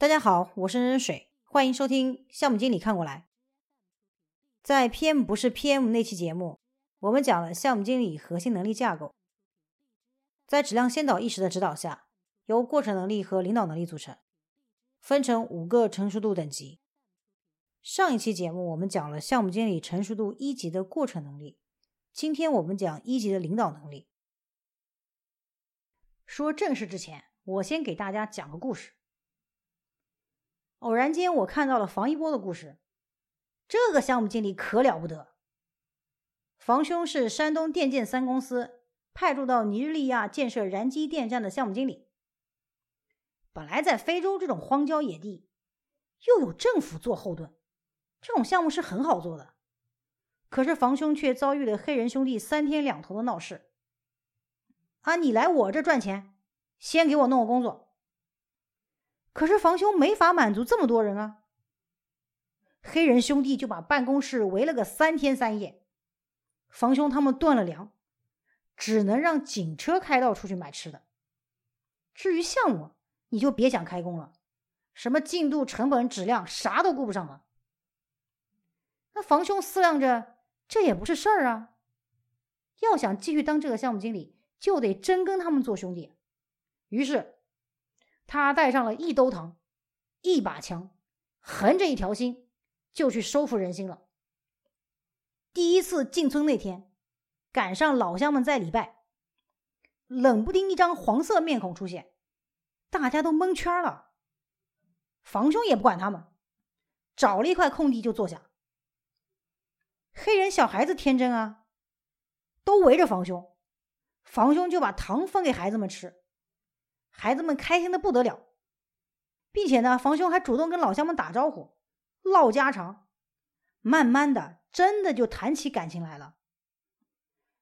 大家好，我是任水，欢迎收听项目经理看过来。在 PM 不是 PM 那期节目，我们讲了项目经理核心能力架构，在质量先导意识的指导下，由过程能力和领导能力组成，分成五个成熟度等级。上一期节目我们讲了项目经理成熟度一级的过程能力，今天我们讲一级的领导能力。说正事之前，我先给大家讲个故事。偶然间，我看到了房一波的故事。这个项目经理可了不得。房兄是山东电建三公司派驻到尼日利亚建设燃机电站的项目经理。本来在非洲这种荒郊野地，又有政府做后盾，这种项目是很好做的。可是房兄却遭遇了黑人兄弟三天两头的闹事。啊，你来我这赚钱，先给我弄个工作。可是房兄没法满足这么多人啊！黑人兄弟就把办公室围了个三天三夜，房兄他们断了粮，只能让警车开道出去买吃的。至于项目，你就别想开工了，什么进度、成本、质量，啥都顾不上了。那房兄思量着，这也不是事儿啊，要想继续当这个项目经理，就得真跟他们做兄弟。于是。他带上了一兜糖，一把枪，横着一条心，就去收服人心了。第一次进村那天，赶上老乡们在礼拜，冷不丁一张黄色面孔出现，大家都蒙圈了。房兄也不管他们，找了一块空地就坐下。黑人小孩子天真啊，都围着房兄，房兄就把糖分给孩子们吃。孩子们开心的不得了，并且呢，房兄还主动跟老乡们打招呼，唠家常，慢慢的，真的就谈起感情来了。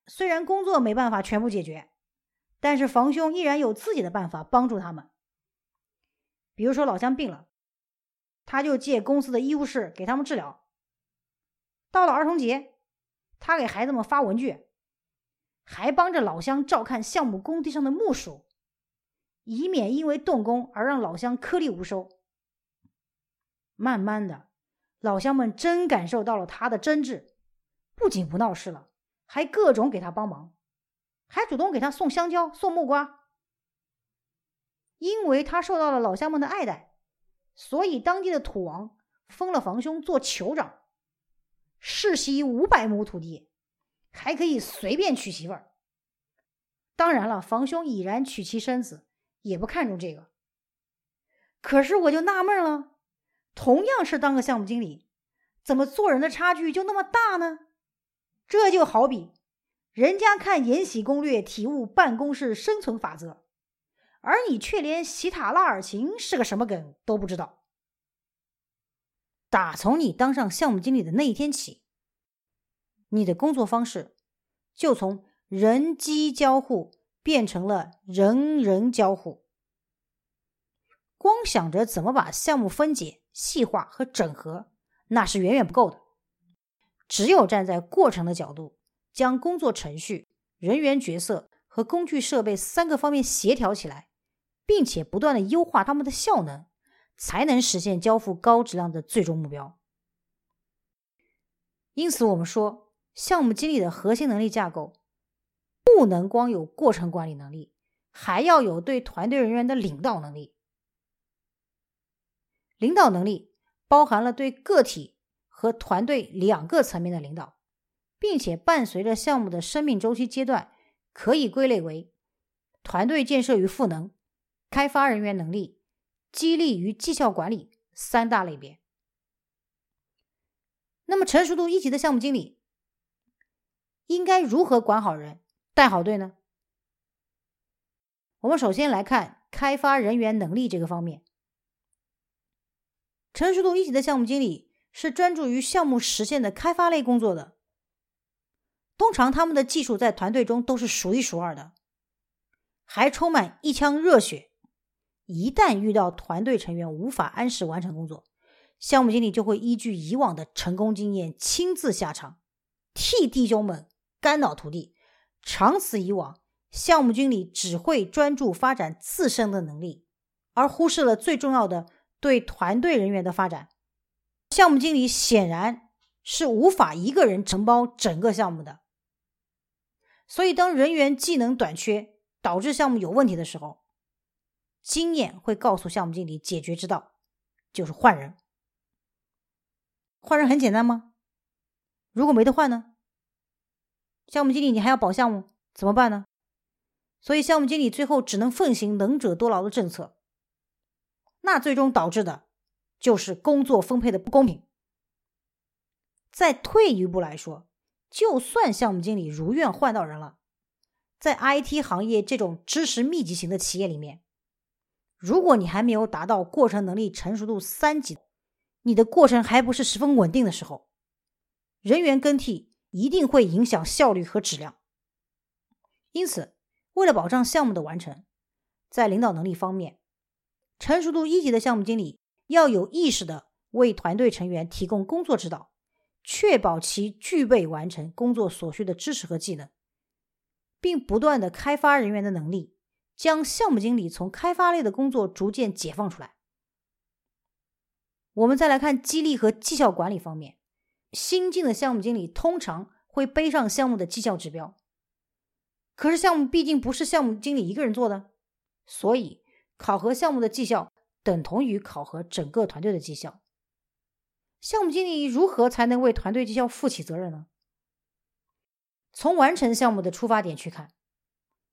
虽然工作没办法全部解决，但是房兄依然有自己的办法帮助他们。比如说老乡病了，他就借公司的医务室给他们治疗。到了儿童节，他给孩子们发文具，还帮着老乡照看项目工地上的木薯。以免因为动工而让老乡颗粒无收。慢慢的，老乡们真感受到了他的真挚，不仅不闹事了，还各种给他帮忙，还主动给他送香蕉、送木瓜。因为他受到了老乡们的爱戴，所以当地的土王封了房兄做酋长，世袭五百亩土地，还可以随便娶媳妇儿。当然了，房兄已然娶妻生子。也不看重这个，可是我就纳闷了，同样是当个项目经理，怎么做人的差距就那么大呢？这就好比人家看《延禧攻略》体悟办公室生存法则，而你却连喜塔拉尔琴是个什么梗都不知道。打从你当上项目经理的那一天起，你的工作方式就从人机交互。变成了人人交互，光想着怎么把项目分解、细化和整合，那是远远不够的。只有站在过程的角度，将工作程序、人员角色和工具设备三个方面协调起来，并且不断的优化他们的效能，才能实现交付高质量的最终目标。因此，我们说，项目经理的核心能力架构。不能光有过程管理能力，还要有对团队人员的领导能力。领导能力包含了对个体和团队两个层面的领导，并且伴随着项目的生命周期阶段，可以归类为团队建设与赋能、开发人员能力、激励与绩效管理三大类别。那么，成熟度一级的项目经理应该如何管好人？带好队呢？我们首先来看开发人员能力这个方面。成熟度一级的项目经理是专注于项目实现的开发类工作的，通常他们的技术在团队中都是数一数二的，还充满一腔热血。一旦遇到团队成员无法按时完成工作，项目经理就会依据以往的成功经验亲自下场，替弟兄们肝脑涂地。长此以往，项目经理只会专注发展自身的能力，而忽视了最重要的对团队人员的发展，项目经理显然是无法一个人承包整个项目的。所以，当人员技能短缺导致项目有问题的时候，经验会告诉项目经理解决之道，就是换人。换人很简单吗？如果没得换呢？项目经理，你还要保项目，怎么办呢？所以，项目经理最后只能奉行能者多劳的政策。那最终导致的，就是工作分配的不公平。再退一步来说，就算项目经理如愿换到人了，在 IT 行业这种知识密集型的企业里面，如果你还没有达到过程能力成熟度三级，你的过程还不是十分稳定的时候，人员更替一定会影响效率和质量。因此，为了保障项目的完成，在领导能力方面，成熟度一级的项目经理要有意识的为团队成员提供工作指导，确保其具备完成工作所需的知识和技能，并不断的开发人员的能力，将项目经理从开发类的工作逐渐解放出来。我们再来看激励和绩效管理方面，新进的项目经理通常会背上项目的绩效指标，可是项目毕竟不是项目经理一个人做的，所以考核项目的绩效等同于考核整个团队的绩效。项目经理如何才能为团队绩效负起责任呢？从完成项目的出发点去看，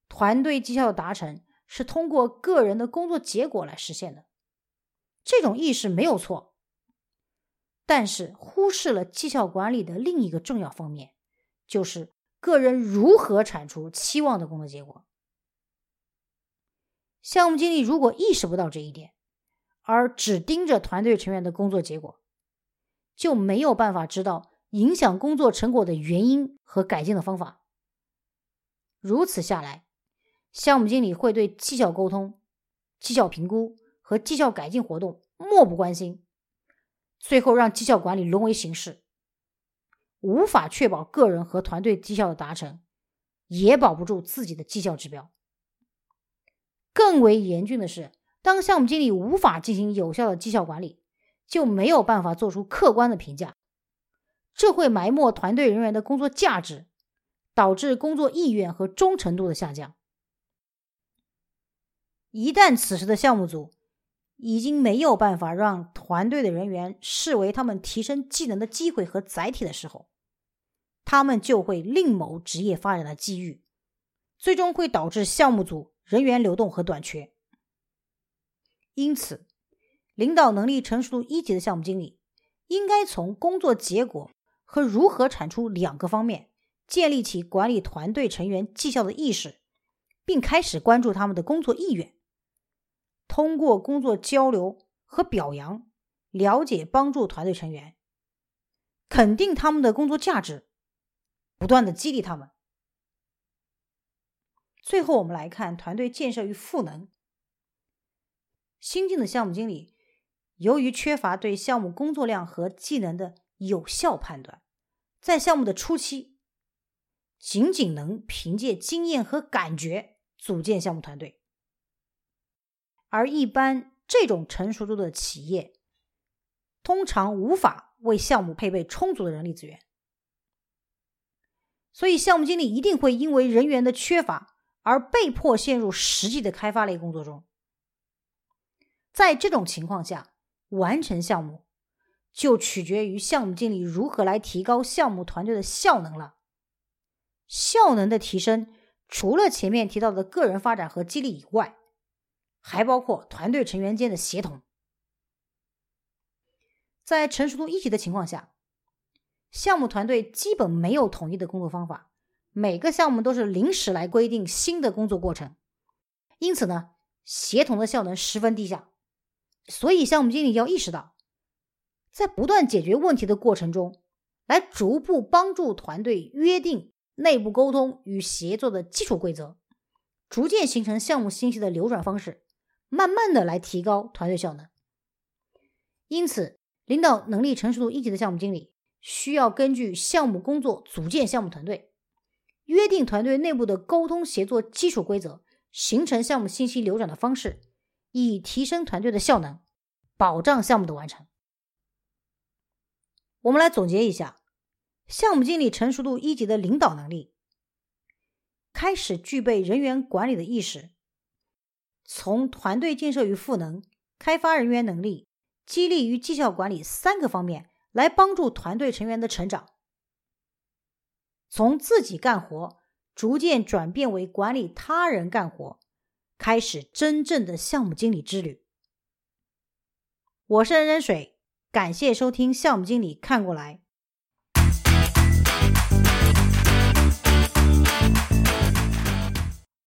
团队绩效的达成是通过个人的工作结果来实现的，这种意识没有错。但是忽视了绩效管理的另一个重要方面，就是个人如何产出期望的工作结果。项目经理如果意识不到这一点，而只盯着团队成员的工作结果，就没有办法知道影响工作成果的原因和改进的方法。如此下来，项目经理会对绩效沟通、绩效评估和绩效改进活动漠不关心。最后让绩效管理沦为形式，无法确保个人和团队绩效的达成，也保不住自己的绩效指标。更为严峻的是，当项目经理无法进行有效的绩效管理，就没有办法做出客观的评价，这会埋没团队人员的工作价值，导致工作意愿和忠诚度的下降。一旦此时的项目组，已经没有办法让团队的人员视为他们提升技能的机会和载体的时候，他们就会另谋职业发展的机遇，最终会导致项目组人员流动和短缺。因此，领导能力成熟度一级的项目经理应该从工作结果和如何产出两个方面建立起管理团队成员绩效的意识，并开始关注他们的工作意愿。通过工作交流和表扬，了解帮助团队成员，肯定他们的工作价值，不断的激励他们。最后，我们来看团队建设与赋能。新进的项目经理由于缺乏对项目工作量和技能的有效判断，在项目的初期，仅仅能凭借经验和感觉组建项目团队。而一般这种成熟度的企业，通常无法为项目配备充足的人力资源，所以项目经理一定会因为人员的缺乏而被迫陷入实际的开发类工作中。在这种情况下，完成项目就取决于项目经理如何来提高项目团队的效能了。效能的提升，除了前面提到的个人发展和激励以外，还包括团队成员间的协同。在成熟度一级的情况下，项目团队基本没有统一的工作方法，每个项目都是临时来规定新的工作过程，因此呢，协同的效能十分低下。所以，项目经理要意识到，在不断解决问题的过程中，来逐步帮助团队约定内部沟通与协作的基础规则，逐渐形成项目信息的流转方式。慢慢的来提高团队效能，因此，领导能力成熟度一级的项目经理需要根据项目工作组建项目团队，约定团队内部的沟通协作基础规则，形成项目信息流转的方式，以提升团队的效能。保障项目的完成。我们来总结一下：项目经理成熟度一级的领导能力，开始具备人员管理的意识，从团队建设与赋能、开发人员能力、激励与绩效管理三个方面来帮助团队成员的成长，从自己干活逐渐转变为管理他人干活，开始真正的项目经理之旅。我是任任水，感谢收听《项目经理看过来》。